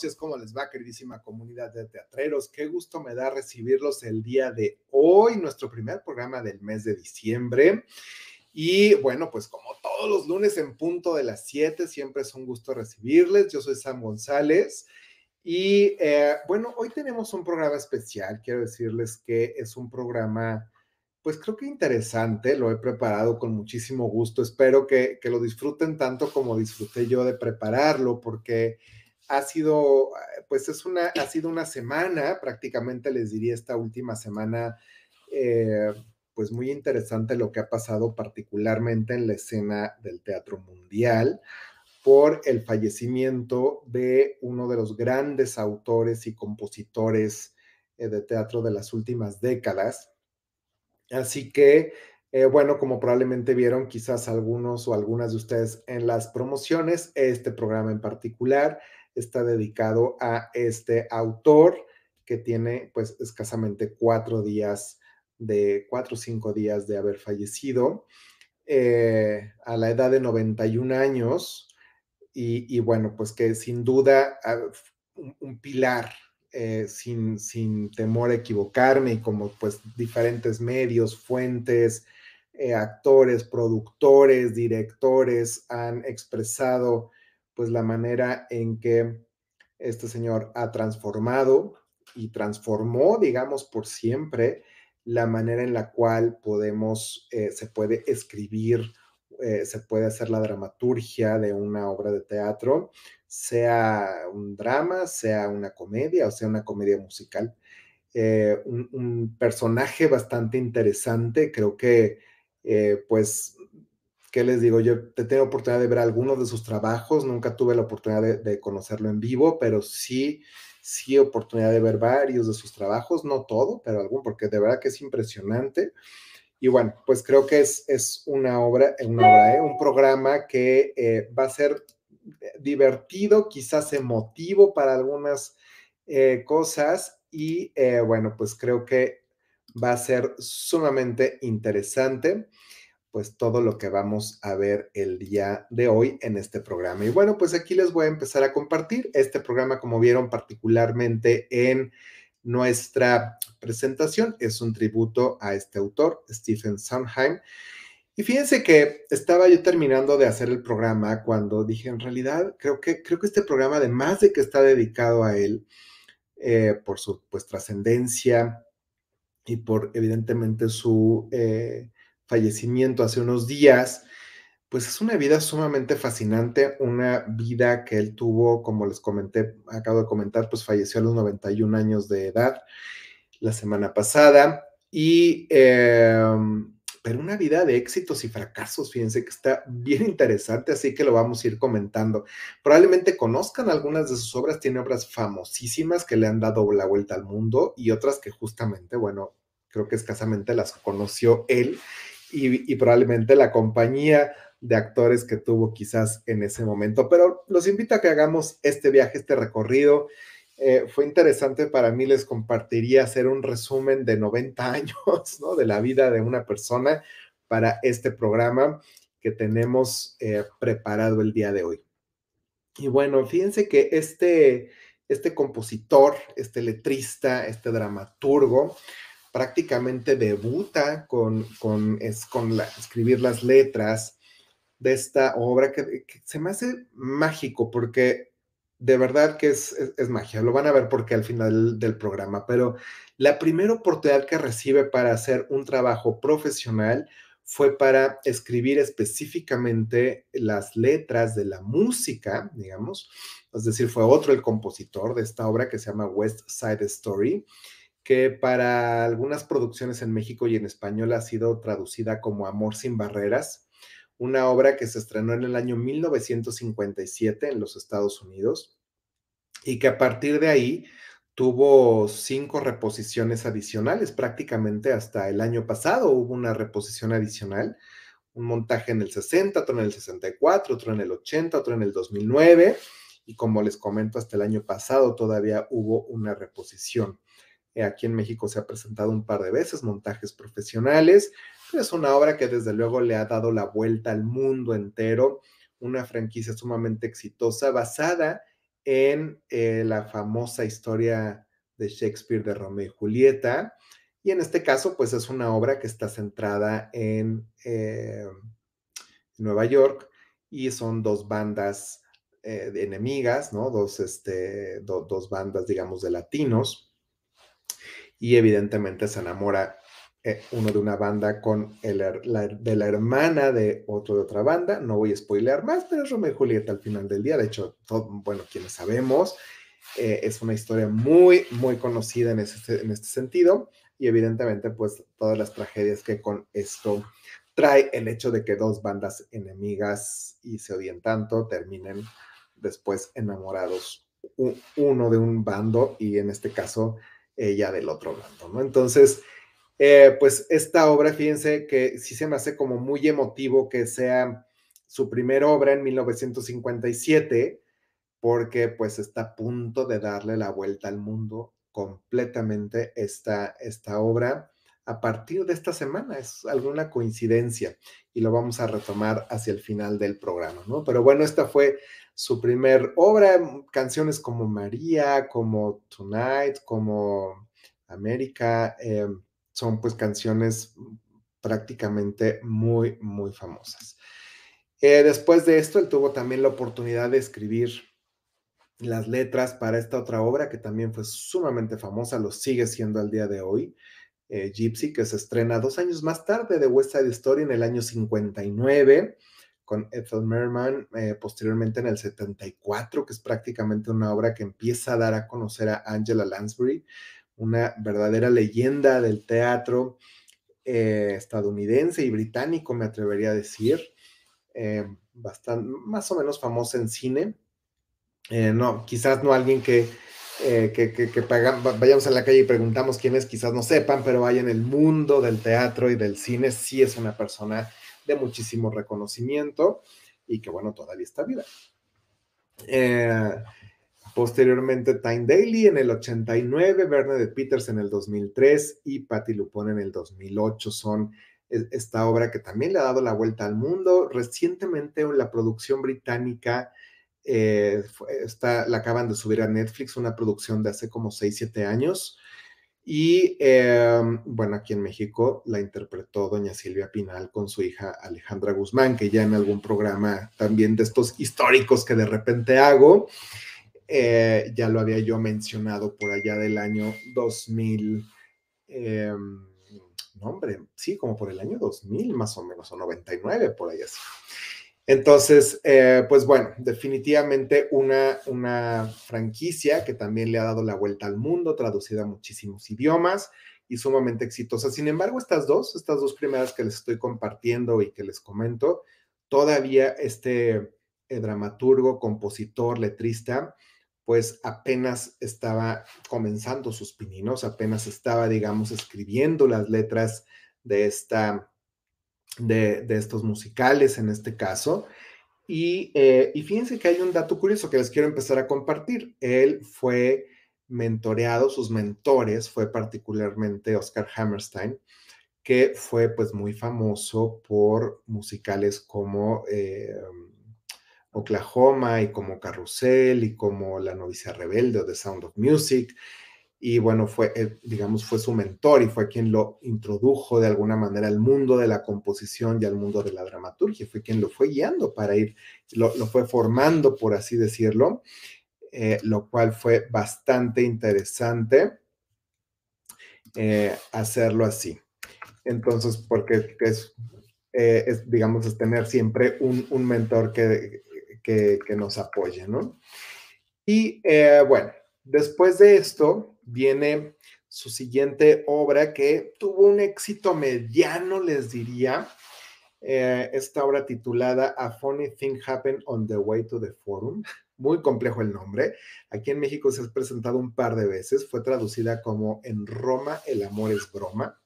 noches, ¿cómo les va, queridísima comunidad de teatreros? Qué gusto me da recibirlos el día de hoy, nuestro primer programa del mes de diciembre. Y bueno, pues como todos los lunes en punto de las 7, siempre es un gusto recibirles. Yo soy Sam González. Y eh, bueno, hoy tenemos un programa especial. Quiero decirles que es un programa pues creo que interesante, lo he preparado con muchísimo gusto. Espero que, lo disfruten tanto como disfruté yo de prepararlo, porque ha sido, pues es una, ha sido una semana, prácticamente les diría esta última semana, eh, pues muy interesante lo que ha pasado particularmente en la escena del teatro mundial por el fallecimiento de uno de los grandes autores y compositores eh, de teatro de las últimas décadas, Así que, eh, bueno, como probablemente vieron quizás algunos o algunas de ustedes en las promociones, este programa en particular está dedicado a este autor que tiene pues escasamente cuatro días de, cuatro o cinco días de haber fallecido eh, a la edad de 91 años y, bueno, pues que sin duda ah, un pilar eh, sin, sin, temor a equivocarme y como pues diferentes medios, fuentes, eh, actores, productores, directores han expresado pues la manera en que este señor ha transformado y transformó, digamos, por siempre la manera en la cual podemos, eh, se puede escribir, se puede hacer la dramaturgia de una obra de teatro, sea un drama, sea una comedia o sea una comedia musical. Eh, un, personaje bastante interesante, creo que, eh, pues, ¿qué les digo? Yo te tengo oportunidad de ver algunos de sus trabajos, nunca tuve la oportunidad de, conocerlo en vivo, pero sí, sí oportunidad de ver varios de sus trabajos, no todo, pero algún, porque de verdad que es impresionante. Y bueno, pues creo que es, es una obra, una obra ¿eh? un programa que va a ser divertido, quizás emotivo para algunas eh, cosas y eh, bueno, pues creo que va a ser sumamente interesante pues todo lo que vamos a ver el día de hoy en este programa. Y bueno, pues aquí les voy a empezar a compartir este programa, como vieron particularmente en nuestra presentación, es un tributo a este autor, Stephen Sondheim. Y fíjense que estaba yo terminando de hacer el programa cuando dije, en realidad, creo que, creo que este programa, además de que está dedicado a él, eh, por su pues, trascendencia y por evidentemente su eh, fallecimiento hace unos días, pues es una vida sumamente fascinante, una vida que él tuvo, como les comenté, acabo de comentar, pues falleció a los 91 años de edad la semana pasada y... Em, pero una vida de éxitos y fracasos, fíjense que está bien interesante, así que lo vamos a ir comentando. Probablemente conozcan algunas de sus obras, tiene obras famosísimas que le han dado la vuelta al mundo y otras que justamente, bueno, creo que escasamente las conoció él y, probablemente la compañía de actores que tuvo quizás en ese momento. Pero los invito a que hagamos este viaje, este recorrido eh, fue interesante para mí, les compartiría hacer un resumen de 90 años ¿no? de la vida de una persona para este programa que tenemos eh, preparado el día de hoy. Y bueno, fíjense que este, este compositor, este letrista, este dramaturgo, prácticamente debuta con, con, es, con escribir las letras de esta obra que, se me hace mágico porque de verdad que es, magia, lo van a ver porque al final del programa, pero la primera oportunidad que recibe para hacer un trabajo profesional fue para escribir específicamente las letras de la música, digamos, es decir, fue otro el compositor de esta obra que se llama West Side Story, que para algunas producciones en México y en español ha sido traducida como Amor sin Barreras una obra que se estrenó en el año 1957 en los Estados Unidos y que a partir de ahí tuvo cinco reposiciones adicionales, prácticamente hasta el año pasado hubo una reposición adicional, un montaje en el 60, otro en el 64, otro en el 80, otro en el 2009 y como les comento, hasta el año pasado todavía hubo una reposición. Eh, aquí en México se ha presentado un par de veces montajes profesionales, es una obra que desde luego le ha dado la vuelta al mundo entero una franquicia sumamente exitosa basada en eh, la famosa historia de Shakespeare de Romeo y Julieta. Y en este caso, pues es una obra que está centrada en eh, Nueva York y son dos bandas eh, enemigas, ¿no? Dos, este, dos bandas, digamos, de latinos. Y evidentemente se enamora eh, uno de una banda con el, de la hermana de otro de otra banda. No voy a spoilear más, pero es Romeo y Julieta al final del día. De hecho, bueno, quienes sabemos, eh, es una historia muy, muy conocida en, en este sentido. Y evidentemente, pues todas las tragedias que con esto trae el hecho de que dos bandas enemigas y se odien tanto terminen después enamorados uno de un bando y en este caso ella del otro bando, ¿no? Entonces, eh, pues esta obra, fíjense que sí se me hace como muy emotivo que sea su primera obra en 1957, porque pues está a punto de darle la vuelta al mundo completamente esta, esta obra a partir de esta semana. Es alguna coincidencia y lo vamos a retomar hacia el final del programa, ¿no? Pero bueno, esta fue su primer obra, canciones como María, como Tonight, como América. Eh, son pues canciones prácticamente muy, muy famosas. Eh, después de esto, él tuvo también la oportunidad de escribir las letras para esta otra obra que también fue sumamente famosa, lo sigue siendo al día de hoy, eh, Gypsy, que se estrena dos años más tarde de West Side Story en el año 59 con Ethel Merman, eh, posteriormente en el 74, que es prácticamente una obra que empieza a dar a conocer a Angela Lansbury, una verdadera leyenda del teatro eh, estadounidense y británico, me atrevería a decir, eh, bastante, más o menos famosa en cine. No, quizás no alguien que, que, que, vayamos a la calle y preguntamos quién es, quizás no sepan, pero vaya en el mundo del teatro y del cine, sí es una persona muchísimo reconocimiento y que bueno, todavía está viva. Posteriormente, Time Daily en el 89, de Peters en el 2003 y Patti Lupone en el 2008 son esta obra que también le ha dado la vuelta al mundo. Recientemente la producción británica eh, está, la acaban de subir a Netflix, una producción de hace como 6, 7 años. Y em, bueno, aquí en México la interpretó doña Silvia Pinal con su hija Alejandra Guzmán, que ya en algún programa también de estos históricos que de repente hago. Eh, ya lo había yo mencionado por allá del año 2000, eh, no hombre, sí, como por el año 2000 más o menos, o 99, por ahí así. Entonces, eh, pues bueno, definitivamente una, una franquicia que también le ha dado la vuelta al mundo, traducida a muchísimos idiomas y sumamente exitosa. Sin embargo, estas dos, estas dos primeras que les estoy compartiendo y que les comento, todavía este dramaturgo, compositor, letrista, pues apenas estaba comenzando sus pininos, apenas estaba, digamos, escribiendo las letras de esta, de, estos musicales en este caso. Y, eh, y, fíjense que hay un dato curioso que les quiero empezar a compartir. Él fue mentoreado, sus mentores fue particularmente Oscar Hammerstein, que fue pues muy famoso por musicales como eh, Oklahoma y como Carrusel y como La novicia rebelde o The Sound of Music. Y bueno, fue, eh, digamos, fue su mentor y fue quien lo introdujo de alguna manera al mundo de la composición y al mundo de la dramaturgia. Fue quien lo fue guiando para ir, lo, fue formando, por así decirlo, eh, lo cual fue bastante interesante eh, hacerlo así. Entonces, porque es, digamos, es tener siempre un, un mentor que, que, nos apoye, ¿no? Y bueno, después de esto viene su siguiente obra que tuvo un éxito mediano, les diría. Eh, esta obra titulada A Funny Thing Happened on the Way to the Forum. Muy complejo el nombre. Aquí en México se ha presentado un par de veces. Fue traducida como En Roma el amor es broma.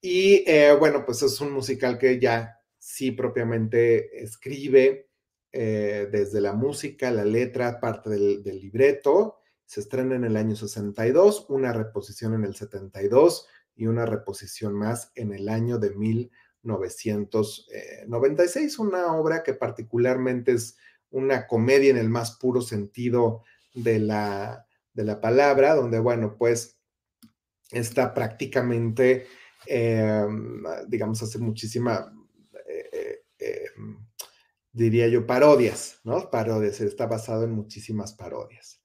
Y eh, bueno, pues es un musical que ya sí propiamente escribe, eh, desde la música, la letra, parte del, libreto. Se estrena en el año 62, una reposición en el 72 y una reposición más en el año de 1996, una obra que particularmente es una comedia en el más puro sentido de la, de la palabra, donde, bueno, pues está prácticamente, em, digamos, hace muchísima, eh, eh, em, diría yo, parodias, ¿no? Parodias, está basado en muchísimas parodias.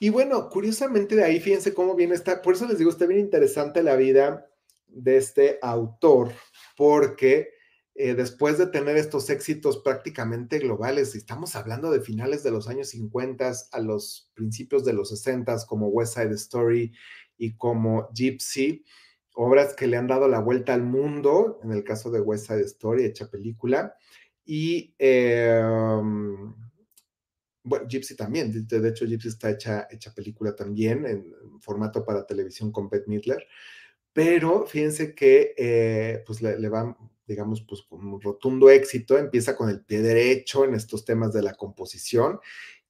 Y bueno, curiosamente de ahí, fíjense cómo viene esta, por eso les digo, está bien interesante la vida de este autor, porque eh, después de tener estos éxitos prácticamente globales, estamos hablando de finales de los años 50 a los principios de los 60, como West Side Story y como Gypsy, obras que le han dado la vuelta al mundo, en el caso de West Side Story, hecha película, y em, bueno, Gypsy también, de, hecho Gypsy está hecha, hecha película también en, formato para televisión con Bette Midler, pero fíjense que eh, pues le, le, va, digamos, pues con un rotundo éxito, empieza con el pie derecho en estos temas de la composición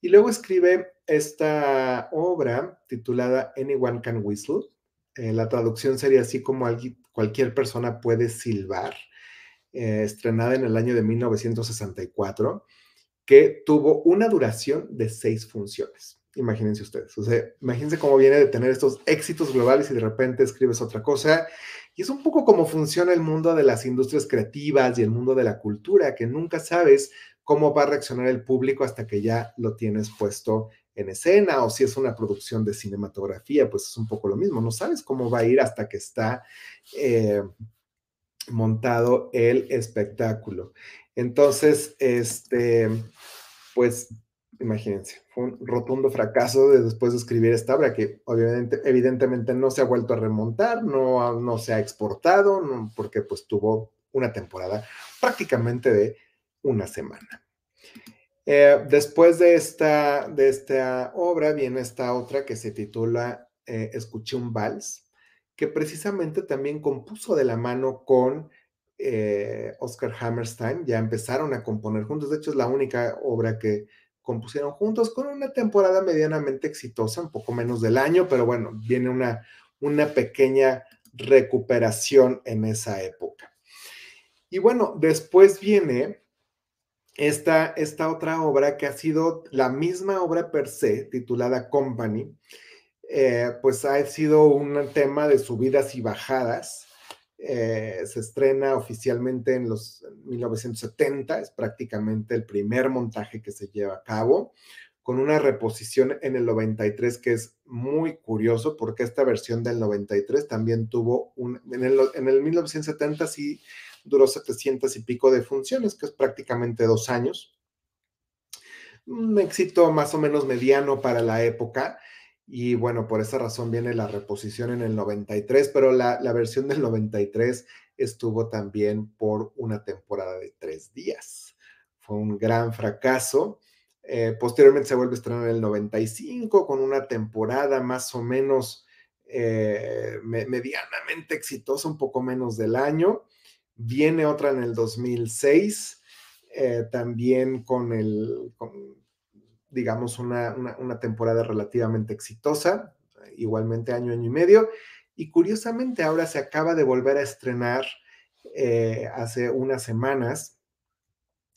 y luego escribe esta obra titulada Anyone Can Whistle. Eh, la traducción sería así como alguien, cualquier persona puede silbar, eh, estrenada en el año de 1964 que tuvo una duración de seis funciones. Imagínense ustedes, o sea, imagínense cómo viene de tener estos éxitos globales y de repente escribes otra cosa. Y es un poco como funciona el mundo de las industrias creativas y el mundo de la cultura, que nunca sabes cómo va a reaccionar el público hasta que ya lo tienes puesto en escena o si es una producción de cinematografía, pues es un poco lo mismo, no sabes cómo va a ir hasta que está eh, montado el espectáculo. Entonces, este, pues, imagínense, fue un rotundo fracaso de después de escribir esta obra que obviamente, evidentemente no se ha vuelto a remontar, no, no se ha exportado, porque pues tuvo una temporada prácticamente de una semana. Eh, después de esta, de esta obra viene esta otra que se titula eh, Escuché un vals, que precisamente también compuso de la mano con eh, Oscar Hammerstein, ya empezaron a componer juntos, de hecho es la única obra que compusieron juntos con una temporada medianamente exitosa, un poco menos del año, pero bueno, viene una, una pequeña recuperación en esa época. Y bueno, después viene esta, esta otra obra que ha sido la misma obra per se, titulada Company, eh, pues ha sido un tema de subidas y bajadas eh, se estrena oficialmente en los 1970, es prácticamente el primer montaje que se lleva a cabo, con una reposición en el 93 que es muy curioso porque esta versión del 93 también tuvo un, en el, en el 1970 sí duró 700 y pico de funciones, que es prácticamente dos años. Un éxito más o menos mediano para la época y bueno, por esa razón viene la reposición en el 93, pero la, versión del 93 estuvo también por una temporada de tres días. Fue un gran fracaso. Eh, posteriormente se vuelve a estrenar en el 95 con una temporada más o menos eh, medianamente exitosa, un poco menos del año. Viene otra en el 2006, eh, también con el, digamos, una, temporada relativamente exitosa, igualmente año, año y medio. Y curiosamente ahora se acaba de volver a estrenar eh, hace unas semanas,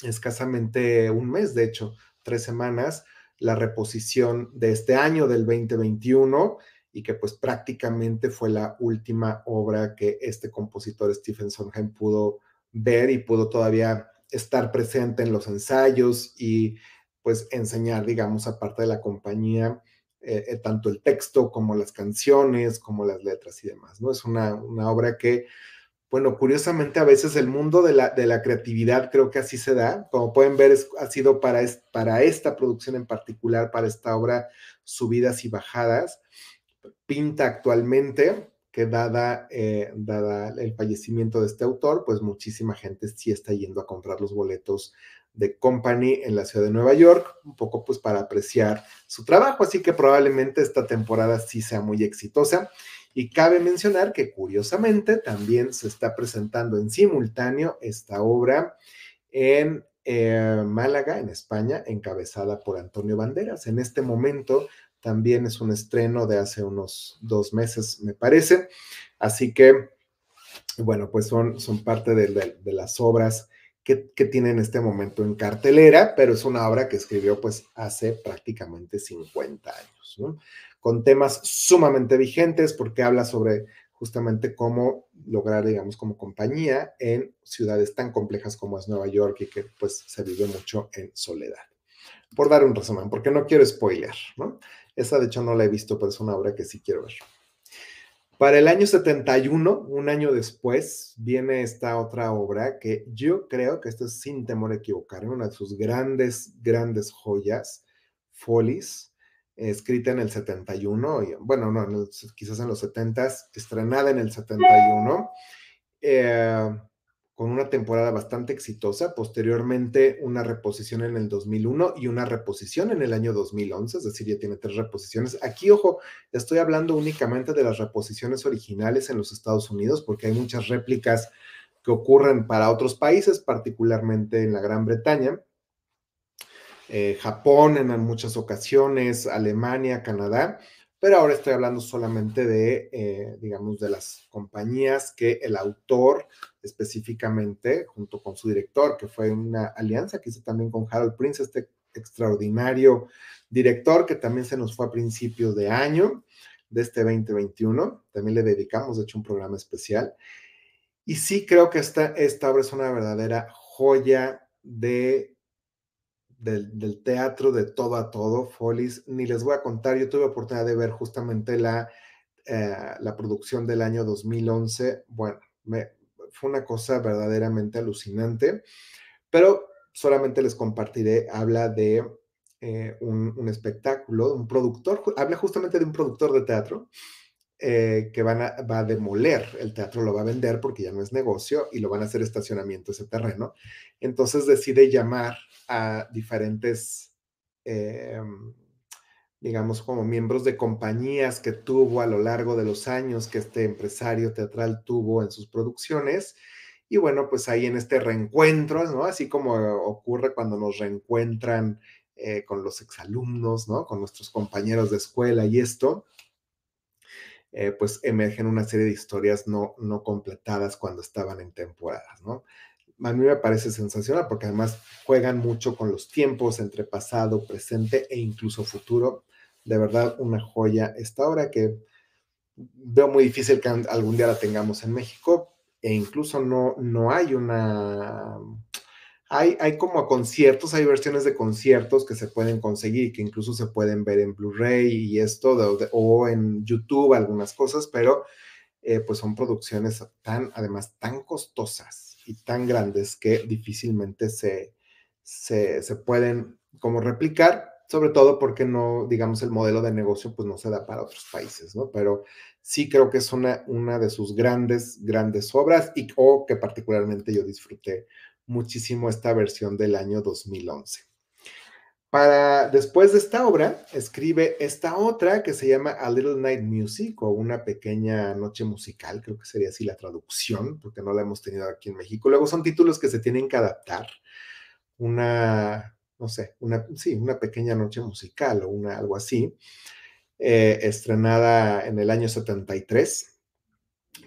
escasamente un mes, de hecho, tres semanas, la reposición de este año del 2021 y que pues prácticamente fue la última obra que este compositor Stephen Sondheim pudo ver y pudo todavía estar presente en los ensayos y pues enseñar, digamos, aparte de la compañía, eh, eh, tanto el texto como las canciones, como las letras y demás, ¿no? Es una, obra que, bueno, curiosamente a veces el mundo de la, de la creatividad creo que así se da. Como pueden ver, ha sido para, para esta producción en particular, para esta obra, subidas y bajadas. Pinta actualmente que dada, eh, dada el fallecimiento de este autor, pues muchísima gente sí está yendo a comprar los boletos de Company en la ciudad de Nueva York, un poco pues para apreciar su trabajo, así que probablemente esta temporada sí sea muy exitosa. Y cabe mencionar que curiosamente también se está presentando en simultáneo esta obra en eh, Málaga, en España, encabezada por Antonio Banderas. En este momento también es un estreno de hace unos dos meses, me parece. Así que bueno, pues son, son parte de, las obras que, que, tiene en este momento en cartelera, pero es una obra que escribió pues hace prácticamente 50 años, ¿no? con temas sumamente vigentes porque habla sobre justamente cómo lograr, digamos, como compañía en ciudades tan complejas como es Nueva York y que pues se vive mucho en soledad. Por dar un resumen, porque no quiero spoiler, ¿no? Esa de hecho no la he visto, pero es una obra que sí quiero ver. Para el año 71, un año después, viene esta otra obra que yo creo que esto es sin temor a equivocarme, una de sus grandes, grandes joyas, Follies, escrita en el 71, y, bueno, no, quizás en los 70, estrenada en el 71, eh, con una temporada bastante exitosa, posteriormente una reposición en el 2001 y una reposición en el año 2011, es decir, ya tiene tres reposiciones. Aquí, ojo, estoy hablando únicamente de las reposiciones originales en los Estados Unidos, porque hay muchas réplicas que ocurren para otros países, particularmente en la Gran Bretaña eh, Japón en muchas ocasiones, Alemania, Canadá, pero ahora estoy hablando solamente de, eh, digamos, de las compañías que el autor específicamente, junto con su director, que fue una alianza que hizo también con Harold Prince, este extraordinario director que también se nos fue a principios de año de este 2021. También le dedicamos, de hecho, un programa especial. Y sí creo que esta, esta obra es una verdadera joya de del, teatro de todo a todo, Follies, ni les voy a contar, yo tuve oportunidad de ver justamente la, eh, la producción del año 2011, bueno, me, fue una cosa verdaderamente alucinante, pero solamente les compartiré, habla de eh, un, un, espectáculo, un productor, habla justamente de un productor de teatro eh, que van a, va a demoler el teatro, lo va a vender porque ya no es negocio y lo van a hacer estacionamiento ese terreno. Entonces decide llamar a diferentes, em, digamos, como miembros de compañías que tuvo a lo largo de los años que este empresario teatral tuvo en sus producciones. Y bueno, pues ahí en este reencuentro, ¿no? Así como ocurre cuando nos reencuentran eh, con los exalumnos, ¿no? Con nuestros compañeros de escuela y esto, eh, pues emergen una serie de historias no, no completadas cuando estaban en temporadas, ¿no? A mí me parece sensacional porque además juegan mucho con los tiempos entre pasado, presente e incluso futuro. De verdad, una joya esta obra que veo muy difícil que algún día la tengamos en México e incluso no, no hay una hay, como conciertos, hay versiones de conciertos que se pueden conseguir, que incluso se pueden ver en Blu-ray y esto, o en YouTube, algunas cosas, pero eh, pues son producciones tan, además, tan costosas y tan grandes que difícilmente se, se, se pueden como replicar, sobre todo porque no, digamos, el modelo de negocio pues no se da para otros países, ¿no? Pero sí creo que es una, una de sus grandes, grandes obras y o que particularmente yo disfruté muchísimo esta versión del año 2011. Para después de esta obra, escribe esta otra que se llama A Little Night Music o una pequeña noche musical, creo que sería así la traducción, porque no la hemos tenido aquí en México. Luego son títulos que se tienen que adaptar. Una, no sé, una, sí, una pequeña noche musical o una, algo así, eh, estrenada en el año 73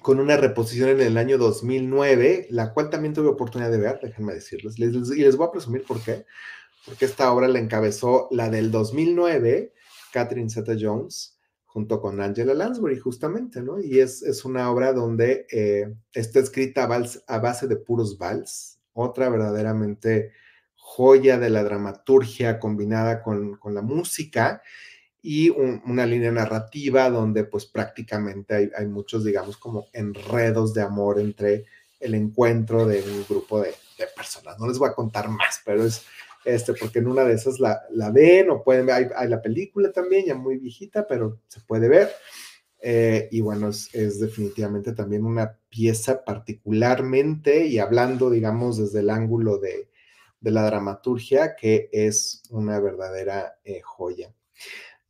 con una reposición en el año 2009, la cual también tuve oportunidad de ver, déjenme decirles, y les voy a presumir por qué, porque esta obra la encabezó la del 2009, Catherine Zeta-Jones, junto con Angela Lansbury, justamente, ¿no? Y es, es una obra donde eh, está escrita a, a base de puros vals, otra verdaderamente joya de la dramaturgia combinada con, con la música, y una línea narrativa donde pues prácticamente hay, muchos, digamos, como enredos de amor entre el encuentro de un grupo de, personas. No les voy a contar más, pero es este, porque en una de esas la, la ven o pueden ver, hay, la película también, ya muy viejita, pero se puede ver. Eh, y bueno, es, es, definitivamente también una pieza particularmente, y hablando, digamos, desde el ángulo de, de la dramaturgia, que es una verdadera eh, joya.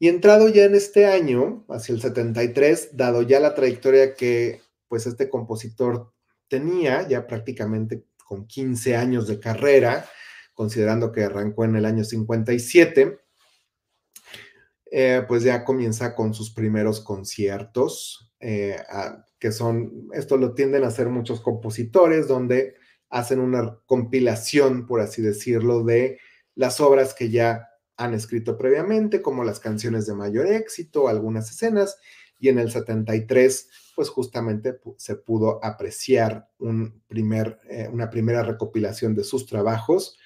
Y entrado ya en este año, hacia el 73, dado ya la trayectoria que pues este compositor tenía, ya prácticamente con 15 años de carrera, considerando que arrancó en el año 57, eh, pues ya comienza con sus primeros conciertos, eh, que son, esto lo tienden a hacer muchos compositores, donde hacen una compilación, por así decirlo, de las obras que ya han escrito previamente, como las canciones de mayor éxito, algunas escenas, y en el 73, pues justamente se pudo apreciar un primer, eh, una primera recopilación de sus trabajos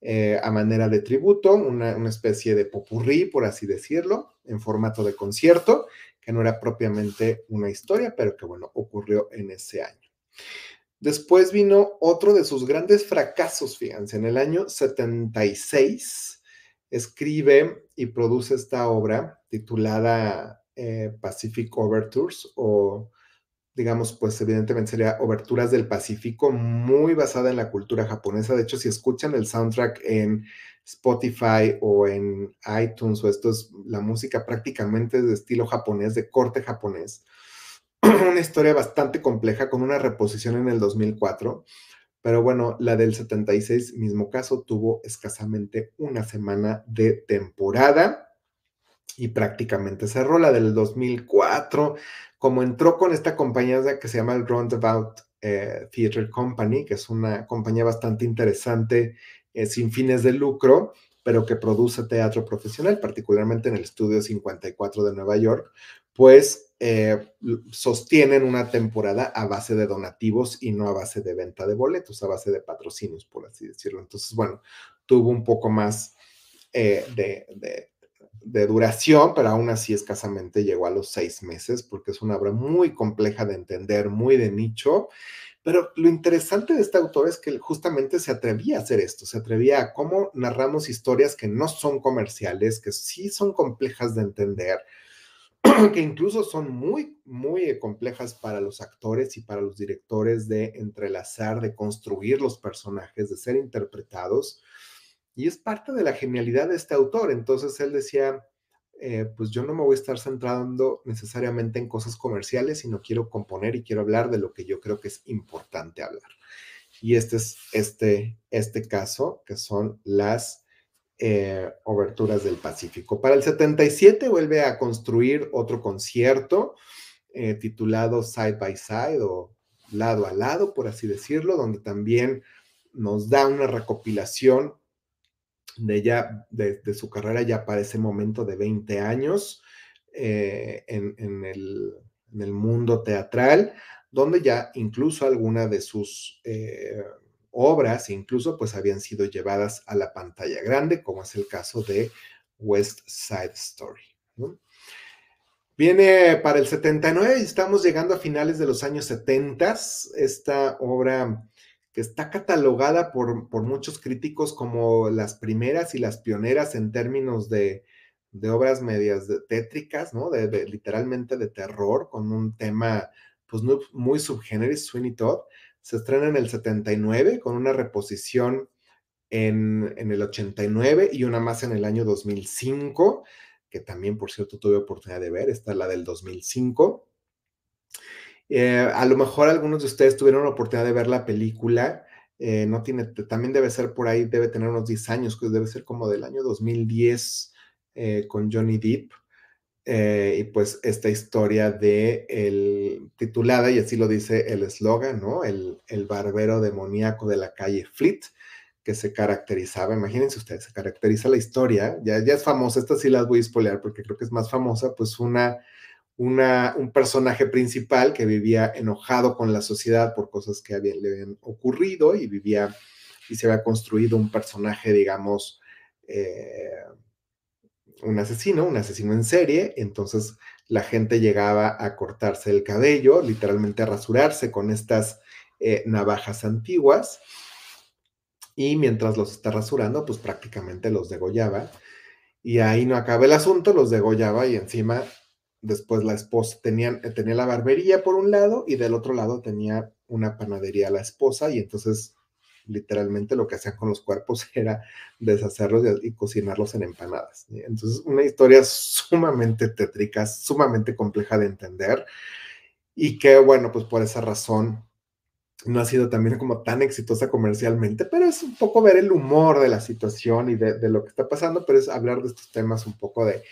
eh, a manera de tributo, una, una, especie de popurrí, por así decirlo, en formato de concierto, que no era propiamente una historia, pero que bueno, ocurrió en ese año. Después vino otro de sus grandes fracasos, fíjense, en el año 76 escribe y produce esta obra titulada eh, Pacific Overtures o digamos, pues evidentemente sería Oberturas del Pacífico, muy basada en la cultura japonesa. De hecho, si escuchan el soundtrack en Spotify o en iTunes o esto es la música prácticamente de estilo japonés, de corte japonés. una historia bastante compleja con una reposición en el 2004. Pero bueno, la del 76, mismo caso, tuvo escasamente una semana de temporada y prácticamente cerró la del 2004 como entró con esta compañía que se llama el Roundabout eh, Theatre Company, que es una compañía bastante interesante, eh, sin fines de lucro, pero que produce teatro profesional, particularmente en el Estudio 54 de Nueva York, pues eh, sostienen una temporada a base de donativos y no a base de venta de boletos, a base de patrocinios, por así decirlo. Entonces, bueno, tuvo un poco más de, de duración, pero aún así escasamente llegó a los seis meses, porque es una obra muy compleja de entender, muy de nicho. Pero lo interesante de este autor es que justamente se atrevía a hacer esto, se atrevía a cómo narramos historias que no son comerciales, que sí son complejas de entender, que incluso son muy, muy complejas para los actores y para los directores de entrelazar, de construir los personajes, de ser interpretados. Y es parte de la genialidad de este autor. Entonces él decía, eh, pues yo no me voy a estar centrando necesariamente en cosas comerciales, sino quiero componer y quiero hablar de lo que yo creo que es importante hablar. Y este es este, este caso, que son las eh, oberturas del Pacífico. Para el 77 vuelve a construir otro concierto eh, titulado Side by Side o lado a lado, por así decirlo, donde también nos da una recopilación de, ya, su carrera ya para ese momento de 20 años eh, en, el, mundo teatral, donde ya incluso algunas de sus obras, incluso pues habían sido llevadas a la pantalla grande, como es el caso de West Side Story. Viene para el 79 y estamos llegando a finales de los años 70. Esta obra que está catalogada por, muchos críticos como las primeras y las pioneras en términos de, obras medias tétricas, ¿no? De, literalmente de terror, con un tema pues muy subgéneris, Sweeney Todd. Se estrena en el 79 con una reposición en, en, el 89 y una más en el año 2005, que también, por cierto, tuve oportunidad de ver, esta es la del 2005. Eh, a lo mejor algunos de ustedes tuvieron la oportunidad de ver la película. Eh, no tiene, también debe ser por ahí, debe tener unos 10 años, que debe ser como del año 2010 eh, con Johnny Depp. Y pues esta historia de el titulada, y así lo dice el eslogan, ¿no? El, el barbero demoníaco de la calle Fleet, que se caracterizaba, imagínense ustedes, se caracteriza la historia, ya, ya es famosa, esta sí las voy a spoilear porque creo que es más famosa, pues una un personaje principal que vivía enojado con la sociedad por cosas que le habían ocurrido y vivía y se había construido un personaje, digamos, eh, un asesino, un asesino en serie, entonces la gente llegaba a cortarse el cabello, literalmente a rasurarse con estas eh, navajas antiguas, y mientras los está rasurando, pues prácticamente los degollaba. Y ahí no acaba el asunto, los degollaba y encima Después la esposa tenía, tenía la barbería por un lado y del otro lado tenía una panadería la esposa y entonces literalmente lo que hacían con los cuerpos era deshacerlos y, cocinarlos en empanadas. Entonces una historia sumamente tétrica, sumamente compleja de entender y que bueno, pues por esa razón no ha sido también como tan exitosa comercialmente, pero es un poco ver el humor de la situación y de, de lo que está pasando, pero es hablar de estos temas un poco de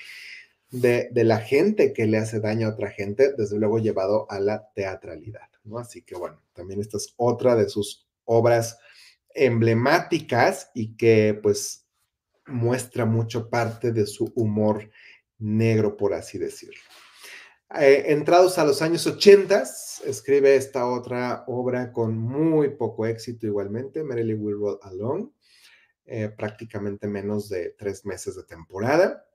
de, la gente que le hace daño a otra gente, desde luego llevado a la teatralidad, ¿no? Así que bueno, también esta es otra de sus obras emblemáticas y que pues muestra mucho parte de su humor negro, por así decirlo. Eh, entrados a los años 80, escribe esta otra obra con muy poco éxito igualmente, Merrily We Roll Alone, eh, prácticamente menos de tres meses de temporada,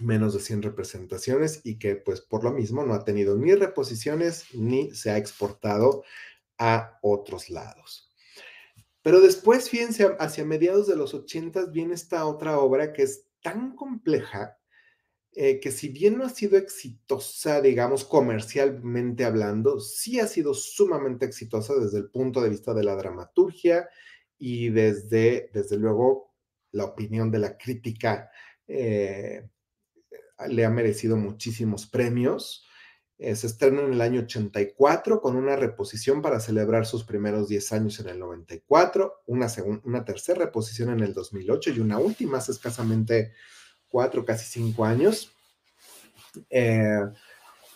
menos de 100 representaciones y que pues por lo mismo no ha tenido ni reposiciones ni se ha exportado a otros lados. Pero después, fíjense, hacia mediados de los 80 viene esta otra obra que es tan compleja eh, que si bien no ha sido exitosa, digamos, comercialmente hablando, sí ha sido sumamente exitosa desde el punto de vista de la dramaturgia y desde, desde luego, la opinión de la crítica. Eh, le ha merecido muchísimos premios. Eh, se estrena en el año 84 con una reposición para celebrar sus primeros 10 años en el 94, una, una tercera reposición en el 2008 y una última hace escasamente cuatro, casi cinco años. Eh,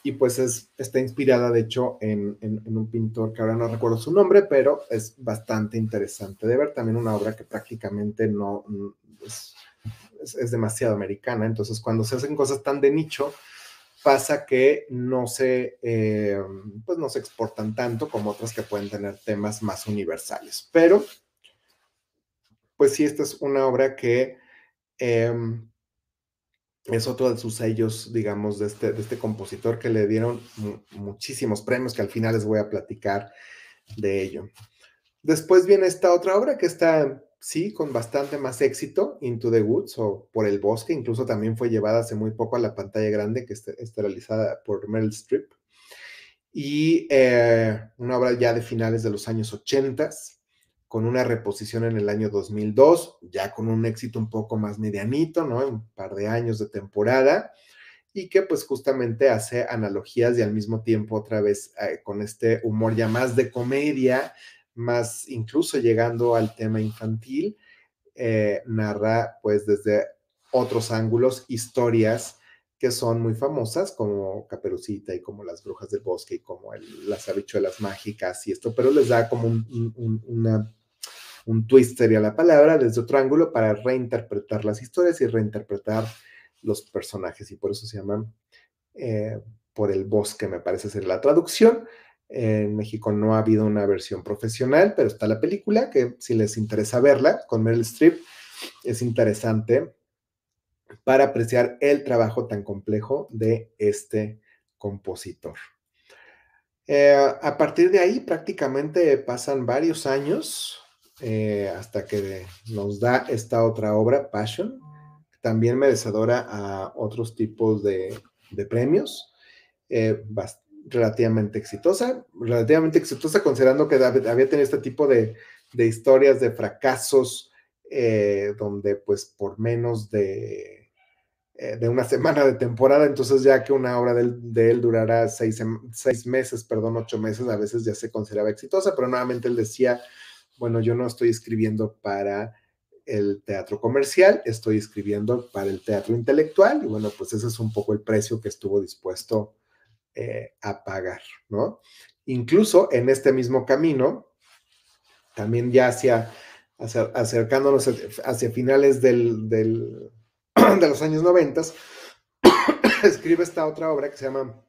y pues es, está inspirada, de hecho, en, un pintor que ahora no recuerdo su nombre, pero es bastante interesante de ver. También una obra que prácticamente no es, demasiado americana. Entonces, cuando se hacen cosas tan de nicho, pasa que no se, eh, pues no se exportan tanto como otras que pueden tener temas más universales. Pero, pues sí, esta es una obra que em, es otro de sus sellos, digamos, de este, de este compositor que le dieron muchísimos premios, que al final les voy a platicar de ello. Después viene esta otra obra que está, sí, con bastante más éxito, Into the Woods o Por el Bosque, incluso también fue llevada hace muy poco a la pantalla grande, que está, realizada por Meryl Streep. Y eh, una obra ya de finales de los años 80 con una reposición en el año 2002, ya con un éxito un poco más medianito, ¿no? Un par de años de temporada, y que pues justamente hace analogías y al mismo tiempo otra vez eh, con este humor ya más de comedia, más incluso llegando al tema infantil, eh, narra pues desde otros ángulos historias que son muy famosas, como Caperucita y como Las Brujas del Bosque y como las habichuelas mágicas y esto, pero les da como una un twist sería la palabra, desde otro ángulo para reinterpretar las historias y reinterpretar los personajes. Y por eso se llaman eh, Por el bosque, me parece ser la traducción. En México no ha habido una versión profesional, pero está la película, que si les interesa verla, con Meryl Streep, es interesante para apreciar el trabajo tan complejo de este compositor. Eh, a partir de ahí prácticamente pasan varios años eh, hasta que nos da esta otra obra, Passion, también merecedora a otros tipos de, premios, eh, relativamente exitosa, relativamente exitosa considerando que había tenido este tipo de, historias de fracasos eh, donde pues por menos de, de una semana de temporada, entonces ya que una obra de él, de él durará seis, seis, meses, perdón, ocho meses, a veces ya se consideraba exitosa, pero nuevamente él decía bueno, yo no estoy escribiendo para el teatro comercial, estoy escribiendo para el teatro intelectual y bueno, pues ese es un poco el precio que estuvo dispuesto eh, a pagar, ¿no? Incluso en este mismo camino, también ya hacia, acercándonos hacia finales del, de los años noventas, escribe esta otra obra que se llama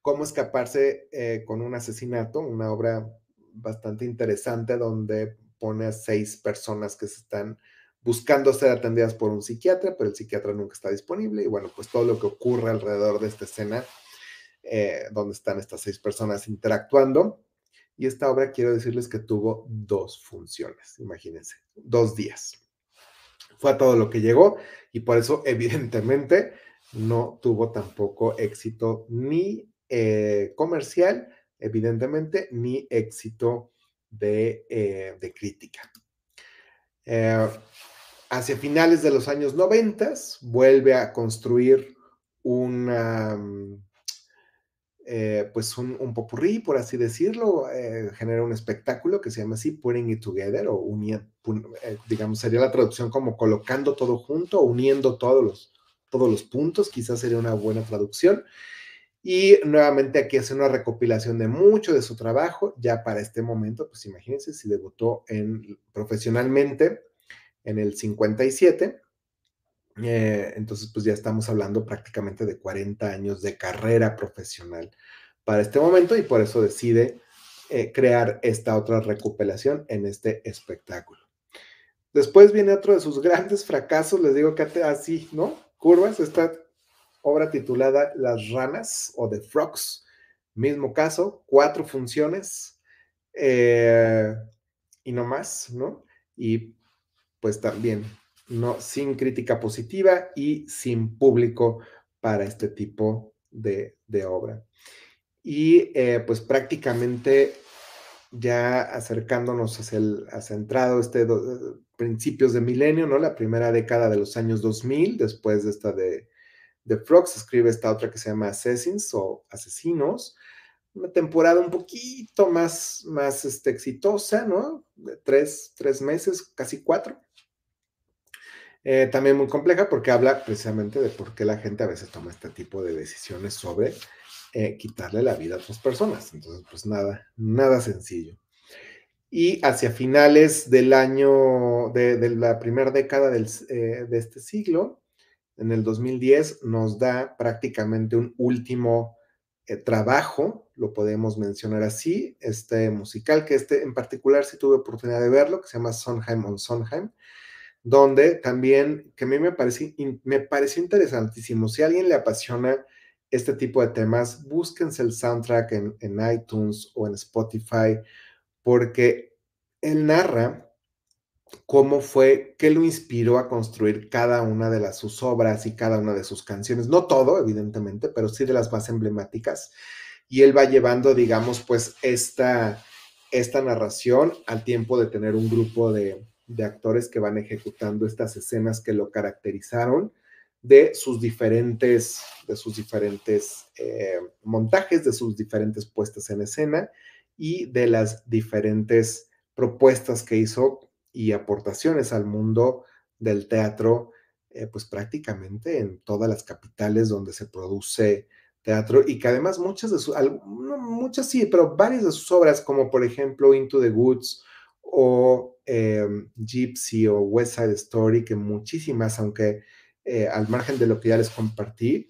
Cómo escaparse eh, con un asesinato, una obra bastante interesante donde pone a seis personas que se están buscando ser atendidas por un psiquiatra, pero el psiquiatra nunca está disponible y bueno, pues todo lo que ocurre alrededor de esta escena eh, donde están estas seis personas interactuando. Y esta obra quiero decirles que tuvo dos funciones, imagínense, dos días. Fue a todo lo que llegó y por eso evidentemente no tuvo tampoco éxito ni eh, comercial evidentemente, ni éxito de, eh, crítica. Eh, hacia finales de los años 90 vuelve a construir una, mm, eh, pues un, un, popurrí, por así decirlo, genera un espectáculo que se llama así, Putting It Together, o uniendo, digamos, sería la traducción como colocando todo junto, uniendo todos los, todos los puntos, quizás sería una buena traducción. Y nuevamente aquí hace una recopilación de mucho de su trabajo, ya para este momento, pues imagínense si debutó en, profesionalmente en el 57, eh, entonces pues ya estamos hablando prácticamente de 40 años de carrera profesional para este momento y por eso decide eh, crear esta otra recopilación en este espectáculo. Después viene otro de sus grandes fracasos, les digo que así, ¿no? Curvas, esta obra titulada Las ranas o The Frogs, mismo caso, cuatro funciones eh, y no más, ¿no? Y pues también, no, sin crítica positiva y sin público para este tipo de, obra. Y eh, pues prácticamente ya acercándonos hacia el este principios de milenio, ¿no? La primera década de los años 2000, después de esta de, de Frogs, escribe esta otra que se llama Assassins o Asesinos, una temporada un poquito más, más este, exitosa, ¿no? De tres, tres meses, casi cuatro. Eh, también muy compleja porque habla precisamente de por qué la gente a veces toma este tipo de decisiones sobre eh, quitarle la vida a otras personas. Entonces, pues nada, nada sencillo y hacia finales del año, de, la primera década eh, de este siglo, en el 2010, nos da prácticamente un último eh, trabajo, lo podemos mencionar así, este musical, que este en particular sí tuve oportunidad de verlo, que se llama Sondheim on Sondheim, donde también, que a mí me pareció, me interesantísimo, si a alguien le apasiona este tipo de temas, búsquense el soundtrack en, en iTunes o en Spotify porque él narra cómo fue, qué lo inspiró a construir cada una de las, sus obras y cada una de sus canciones. No todo, evidentemente, pero sí de las más emblemáticas. Y él va llevando, digamos, pues esta, esta narración al tiempo de tener un grupo de, actores que van ejecutando estas escenas que lo caracterizaron de sus diferentes, de sus diferentes eh, montajes, de sus diferentes puestas en escena y de las diferentes propuestas que hizo y aportaciones al mundo del teatro, eh, pues prácticamente en todas las capitales donde se produce teatro y que además muchas de sus, muchas sí, pero varias de sus obras, como por ejemplo Into the Woods o em, Gypsy o West Side Story, que muchísimas, aunque eh, al margen de lo que ya les compartí,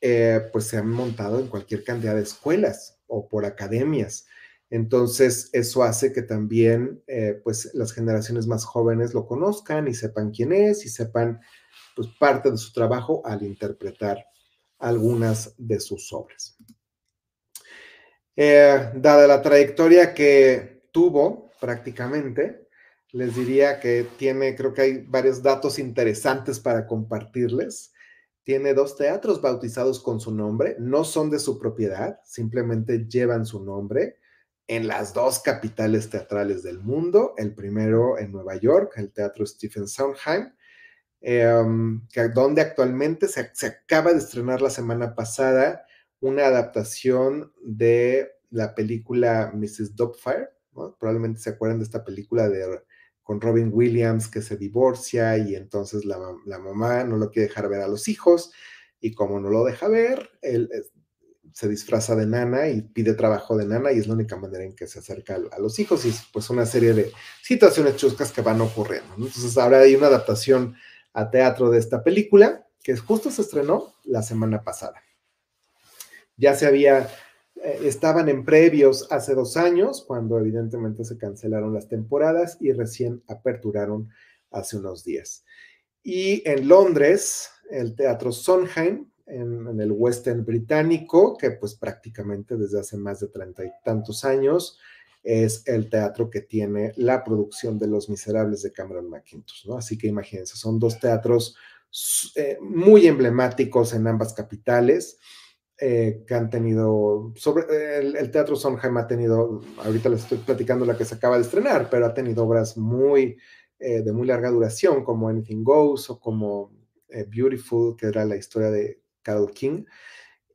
eh, pues se han montado en cualquier cantidad de escuelas o por academias. Entonces, eso hace que también, eh, pues, las generaciones más jóvenes lo conozcan y sepan quién es y sepan, pues, parte de su trabajo al interpretar algunas de sus obras. Eh, dada la trayectoria que tuvo prácticamente, les diría que tiene, creo que hay varios datos interesantes para compartirles. Tiene dos teatros bautizados con su nombre, no son de su propiedad, simplemente llevan su nombre en las dos capitales teatrales del mundo, el primero en Nueva York, el Teatro Stephen Sondheim, em, donde actualmente se, acaba de estrenar la semana pasada una adaptación de la película Mrs. Doubtfire, probablemente se acuerdan de esta película de, con Robin Williams que se divorcia y entonces la, la, mamá no lo quiere dejar ver a los hijos y como no lo deja ver, él se disfraza de nana y pide trabajo de nana y es la única manera en que se acerca a, los hijos y es pues una serie de situaciones chuscas que van ocurriendo. Entonces ahora hay una adaptación a teatro de esta película que justo se estrenó la semana pasada. Ya se había, eh, estaban en previos hace dos años cuando evidentemente se cancelaron las temporadas y recién aperturaron hace unos días. Y en Londres, el Teatro Sondheim en, el West End británico, que pues prácticamente desde hace más de treinta y tantos años es el teatro que tiene la producción de Los Miserables de Cameron McIntosh, ¿no? Así que imagínense, son dos teatros eh, muy emblemáticos en ambas capitales. Eh, que han tenido, sobre el, Teatro Sondheim ha tenido, ahorita les estoy platicando la que se acaba de estrenar, pero ha tenido obras muy, eh, de muy larga duración, como Anything Goes o como Beautiful, que era la historia de Carol King.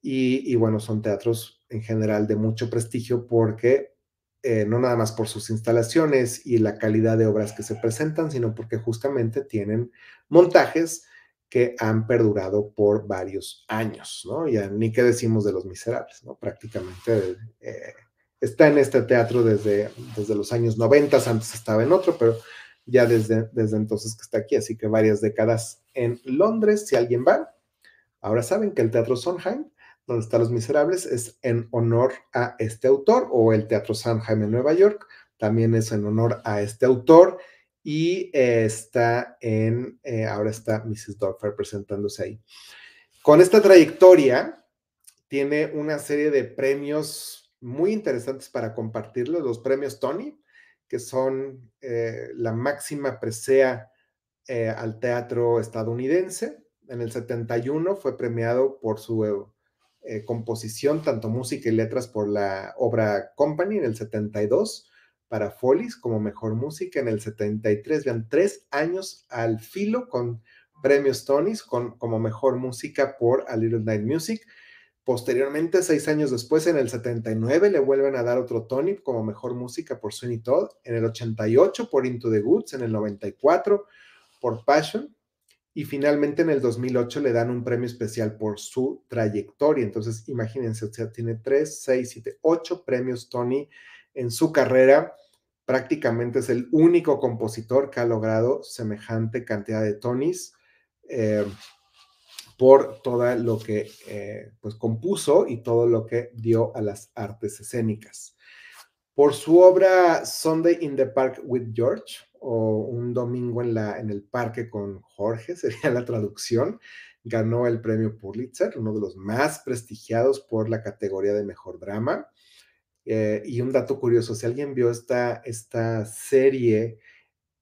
Y, bueno, son teatros en general de mucho prestigio porque eh, no nada más por sus instalaciones y la calidad de obras que se presentan, sino porque justamente tienen montajes que han perdurado por varios años, ¿no? Ya ni qué decimos de Los Miserables, ¿no? Prácticamente eh, está en este teatro desde, desde los años 90, antes estaba en otro, pero ya desde, desde entonces que está aquí, así que varias décadas en Londres, si alguien va. Ahora saben que el Teatro Sondheim, donde están Los Miserables, es en honor a este autor, o el Teatro Sondheim en Nueva York, también es en honor a este autor y eh, está en, eh, ahora está Mrs. Dorfer presentándose ahí. Con esta trayectoria, tiene una serie de premios muy interesantes para compartirlos, los premios Tony, que son eh, la máxima presea al teatro estadounidense. En el 71 fue premiado por su composición, tanto música y letras, por la obra Company en el 72 para Follies como mejor música en el 73. Vean, tres años al filo con premios Tonys con, como mejor música por A Little Night Music. Posteriormente, seis años después, en el 79, le vuelven a dar otro Tony como mejor música por Sweeney Todd. En el 88 por Into the Woods. En el 94 por Passion. Y finalmente en el 2008 le dan un premio especial por su trayectoria. Entonces, imagínense, o sea, tiene tres, seis, siete, ocho premios Tony en su carrera. Prácticamente es el único compositor que ha logrado semejante cantidad de Tonys eh, por todo lo que eh, pues compuso y todo lo que dio a las artes escénicas. Por su obra Sunday in the Park with George, o Un domingo en, la, en el parque con Jorge, sería la traducción, ganó el premio Pulitzer, uno de los más prestigiados por la categoría de mejor drama. Eh, y un dato curioso, si alguien vio esta, esta serie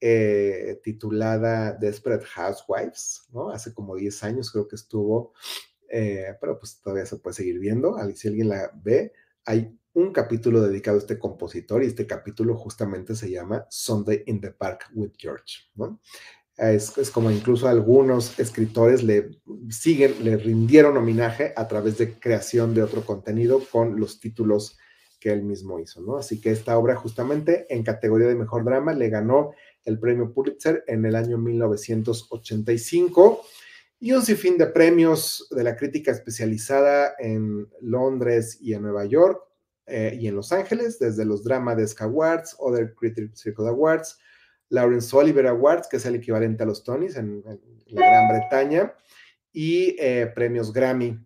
eh, titulada Desperate Housewives, ¿no? Hace como 10 años creo que estuvo, eh, pero pues todavía se puede seguir viendo. Si alguien la ve, hay un capítulo dedicado a este compositor y este capítulo justamente se llama Sunday in the Park with George, ¿no? Es, es, como incluso algunos escritores le siguen, le rindieron homenaje a través de creación de otro contenido con los títulos que él mismo hizo, ¿no? Así que esta obra justamente en categoría de mejor drama le ganó el premio Pulitzer en el año 1985 y un sinfín de premios de la crítica especializada en Londres y en Nueva York eh, y en Los Ángeles, desde los Drama Desk Awards, Other Critics Circle Awards, Lawrence Oliver Awards, que es el equivalente a los Tonys en, la Gran Bretaña, y eh, premios Grammy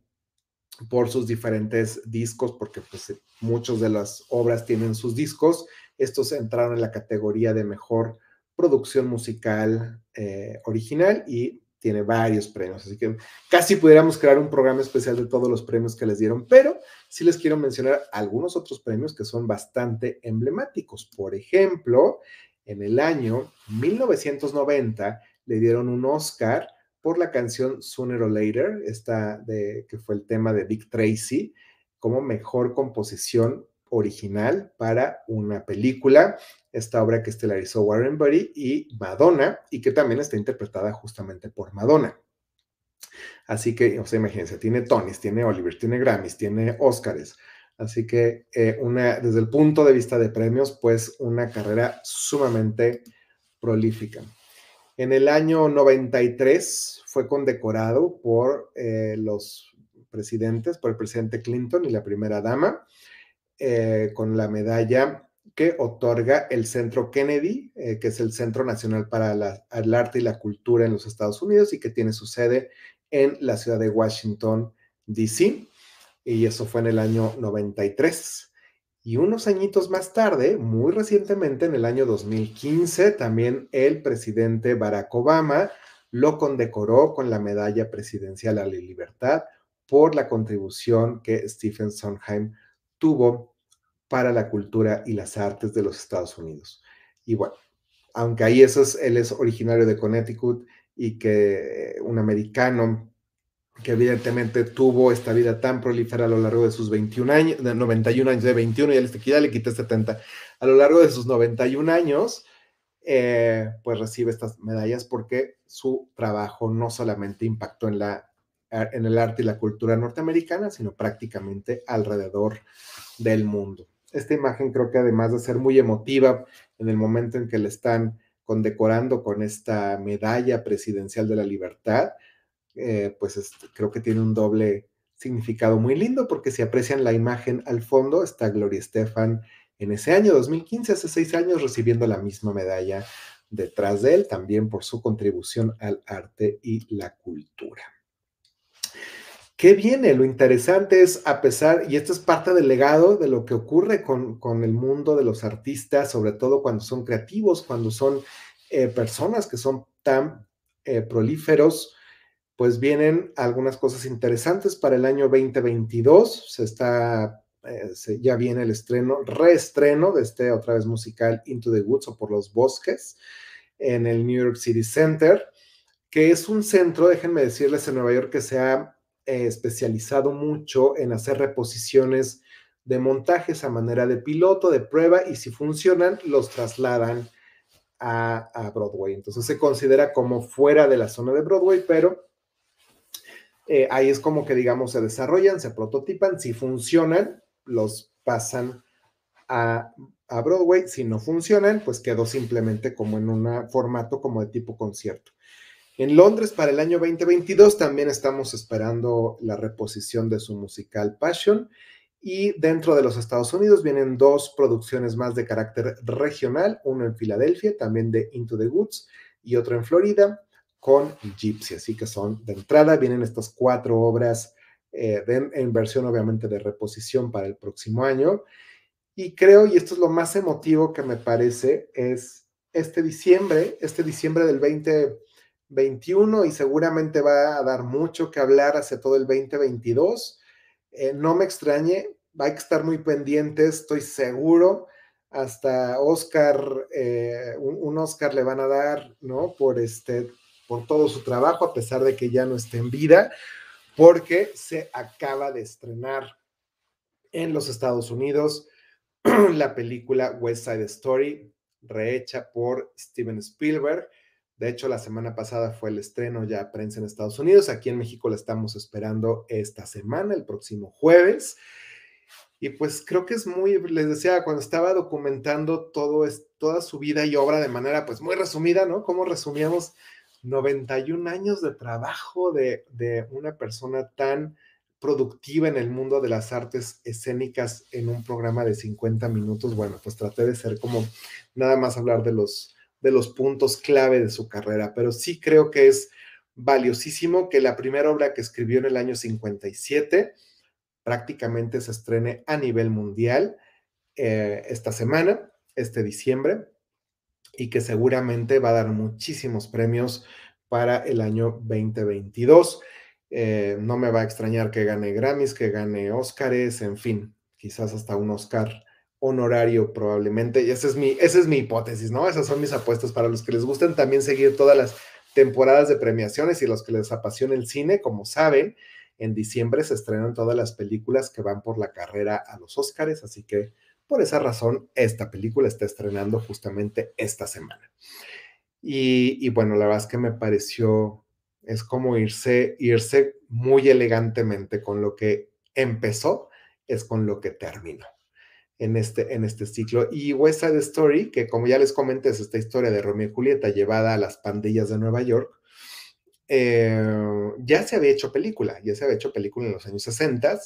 por sus diferentes discos, porque pues, muchas de las obras tienen sus discos. Estos entraron en la categoría de mejor producción musical eh, original y tiene varios premios. Así que casi pudiéramos crear un programa especial de todos los premios que les dieron, pero sí les quiero mencionar algunos otros premios que son bastante emblemáticos. Por ejemplo, en el año 1990 le dieron un Oscar por la canción Sooner or Later, esta de, que fue el tema de Dick Tracy, como mejor composición original para una película, esta obra que estelarizó Warren Beatty y Madonna, y que también está interpretada justamente por Madonna. Así que, o sea, imagínense, tiene Tonys, tiene Oliver, tiene Grammys, tiene Oscars. Así que, eh, una, desde el punto de vista de premios, pues una carrera sumamente prolífica. En el año 93 fue condecorado por eh, los presidentes, por el presidente Clinton y la primera dama, eh, con la medalla que otorga el Centro Kennedy, eh, que es el Centro Nacional para el Arte y la Cultura en los Estados Unidos y que tiene su sede en la ciudad de Washington, D.C. Y eso fue en el año 93. Y unos añitos más tarde, muy recientemente, en el año 2015, también el presidente Barack Obama lo condecoró con la medalla presidencial a la libertad por la contribución que Stephen Sondheim tuvo para la cultura y las artes de los Estados Unidos. Y bueno, aunque ahí eso es, él es originario de Connecticut y que un americano que evidentemente tuvo esta vida tan prolífera a lo largo de sus 21 años, de 91 años, de 21, ya les, ya le quité 70, a lo largo de sus 91 años, eh, pues recibe estas medallas porque su trabajo no solamente impactó en, la, en el arte y la cultura norteamericana, sino prácticamente alrededor del mundo. Esta imagen creo que además de ser muy emotiva en el momento en que le están condecorando con esta medalla presidencial de la libertad, eh, pues creo que tiene un doble significado muy lindo, porque si aprecian la imagen al fondo, está Gloria Estefan en ese año 2015, hace seis años, recibiendo la misma medalla detrás de él, también por su contribución al arte y la cultura. ¿Qué viene? Lo interesante es, a pesar, y esto es parte del legado de lo que ocurre con, el mundo de los artistas, sobre todo cuando son creativos, cuando son eh, personas que son tan eh, prolíferos, pues vienen algunas cosas interesantes para el año 2022. Se está, eh, ya viene el estreno, reestreno de este otra vez musical Into the Woods o por los bosques en el New York City Center, que es un centro, déjenme decirles, en Nueva York que se ha eh, especializado mucho en hacer reposiciones de montajes a manera de piloto, de prueba, y si funcionan, los trasladan a, Broadway. Entonces se considera como fuera de la zona de Broadway, pero eh, ahí es como que, digamos, se desarrollan, se prototipan, si funcionan, los pasan a, a Broadway, si no funcionan, pues quedó simplemente como en un formato como de tipo concierto. En Londres, para el año 2022, también estamos esperando la reposición de su musical Passion. Y dentro de los Estados Unidos vienen dos producciones más de carácter regional, uno en Filadelfia, también de Into the Woods, y otro en Florida, con Gypsy. Así que son de entrada, vienen estas cuatro obras eh, en versión obviamente de reposición para el próximo año. Y creo, y esto es lo más emotivo que me parece, es este diciembre, este diciembre del 20 21 y seguramente va a dar mucho que hablar hacia todo el 2022. Eh, no me extrañe, hay que estar muy pendientes, estoy seguro. Hasta Oscar, eh, un, Oscar le van a dar, ¿no? Por, este, por todo su trabajo, a pesar de que ya no esté en vida, porque se acaba de estrenar en los Estados Unidos la película West Side Story, rehecha por Steven Spielberg de hecho, la semana pasada fue el estreno ya prensa en Estados Unidos. Aquí en México la estamos esperando esta semana, el próximo jueves. Y pues creo que es muy, les decía, cuando estaba documentando todo toda su vida y obra de manera pues muy resumida, ¿no? Cómo resumíamos 91 años de trabajo de, de una persona tan productiva en el mundo de las artes escénicas en un programa de 50 minutos. Bueno, pues traté de ser como nada más hablar de los de los puntos clave de su carrera, pero sí creo que es valiosísimo que la primera obra que escribió en el año 57 prácticamente se estrene a nivel mundial eh, esta semana, este diciembre, y que seguramente va a dar muchísimos premios para el año 2022. Eh, no me va a extrañar que gane Grammys, que gane Óscares, en fin, quizás hasta un Oscar honorario probablemente. Y esa es, mi, esa es mi hipótesis, ¿no? Esas son mis apuestas para los que les gusten también seguir todas las temporadas de premiaciones y los que les apasiona el cine, como saben, en diciembre se estrenan todas las películas que van por la carrera a los Óscares, así que por esa razón esta película está estrenando justamente esta semana. Y, bueno, la verdad es que me pareció, es como irse, irse muy elegantemente con lo que empezó, es con lo que terminó en este, en este ciclo. Y West Side Story, que como ya les comenté, es esta historia de Romeo y Julieta llevada a las pandillas de Nueva York, eh, ya se había hecho película, ya se había hecho película en los años 60,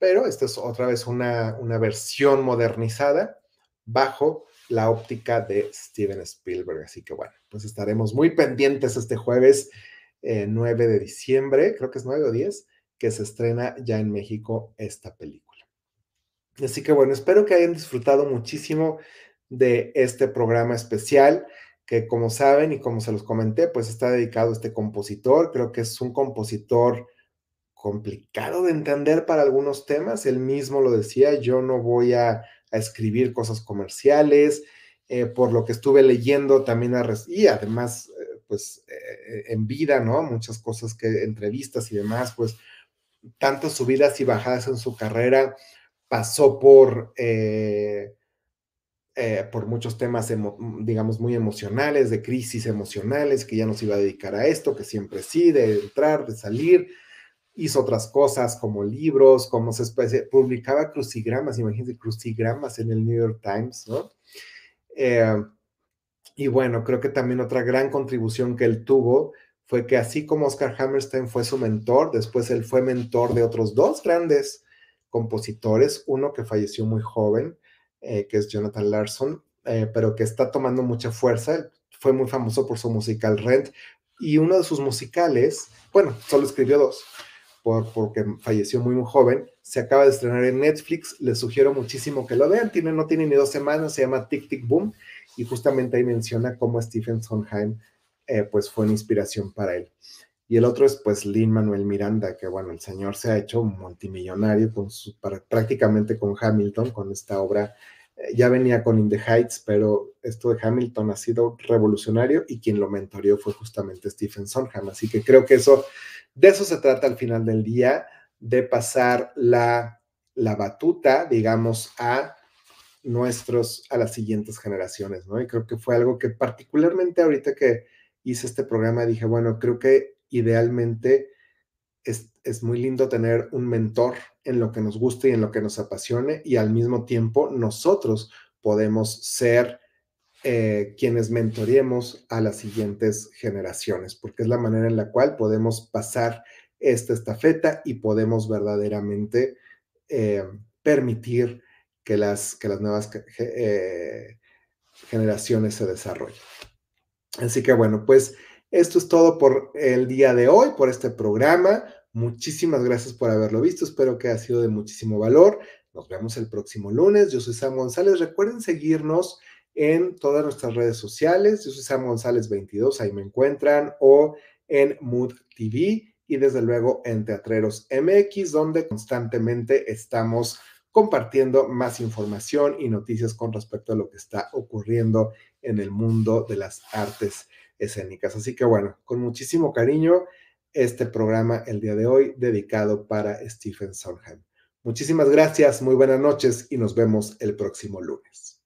pero esta es otra vez una, una versión modernizada bajo la óptica de Steven Spielberg. Así que bueno, pues estaremos muy pendientes este jueves 9 eh, de diciembre, creo que es 9 o 10, que se estrena ya en México esta película. Así que bueno, espero que hayan disfrutado muchísimo de este programa especial que como saben y como se los comenté, pues está dedicado a este compositor. Creo que es un compositor complicado de entender para algunos temas. Él mismo lo decía, yo no voy a, escribir cosas comerciales. Eh, por lo que estuve leyendo también y además, eh, pues eh, en vida, ¿no? Muchas cosas que, entrevistas y demás, pues tantas subidas y bajadas en su carrera pasó por, por muchos temas, digamos, muy emocionales, de crisis emocionales, que ya no se iba a dedicar a esto, que siempre sí, de entrar, de salir. Hizo otras cosas como libros, como se publicaba crucigramas, imagínense, crucigramas en el New York Times, ¿no? Eh, y bueno, creo que también otra gran contribución que él tuvo fue que así como Oscar Hammerstein fue su mentor, después él fue mentor de otros dos grandes compositores, uno que falleció muy joven, eh, que es Jonathan Larson, eh, pero que está tomando mucha fuerza, fue muy famoso por su musical Rent, y uno de sus musicales, bueno, solo escribió dos, por, porque falleció muy, muy joven, se acaba de estrenar en Netflix, les sugiero muchísimo que lo vean, tiene, no tiene ni dos semanas, se llama Tic Tic Boom, y justamente ahí menciona cómo Stephen Sondheim eh, pues fue una inspiración para él. Y el otro es pues Lin Manuel Miranda, que bueno, el señor se ha hecho multimillonario con su, prácticamente con Hamilton, con esta obra. Eh, ya venía con In the Heights, pero esto de Hamilton ha sido revolucionario y quien lo mentoreó fue justamente Stephen Sondheim. Así que creo que eso, de eso se trata al final del día, de pasar la, la batuta, digamos, a nuestros, a las siguientes generaciones, ¿no? Y creo que fue algo que particularmente ahorita que hice este programa, dije, bueno, creo que idealmente es, muy lindo tener un mentor en lo que nos guste y en lo que nos apasione y al mismo tiempo nosotros podemos ser eh, quienes mentoremos a las siguientes generaciones, porque es la manera en la cual podemos pasar esta estafeta y podemos verdaderamente eh, permitir que las, que las nuevas eh, generaciones se desarrollen. Así que bueno, pues esto es todo por el día de hoy, por este programa. Muchísimas gracias por haberlo visto. Espero que haya sido de muchísimo valor. Nos vemos el próximo lunes. Yo soy Sam González. Recuerden seguirnos en todas nuestras redes sociales. Yo soy Sam González 22, ahí me encuentran, o en Mood TV y desde luego en Teatreros MX, donde constantemente estamos compartiendo más información y noticias con respecto a lo que está ocurriendo en el mundo de las artes escénicas. Así que bueno, con muchísimo cariño, este programa el día de hoy dedicado para Stephen Sondheim. Muchísimas gracias, muy buenas noches y nos vemos el próximo lunes.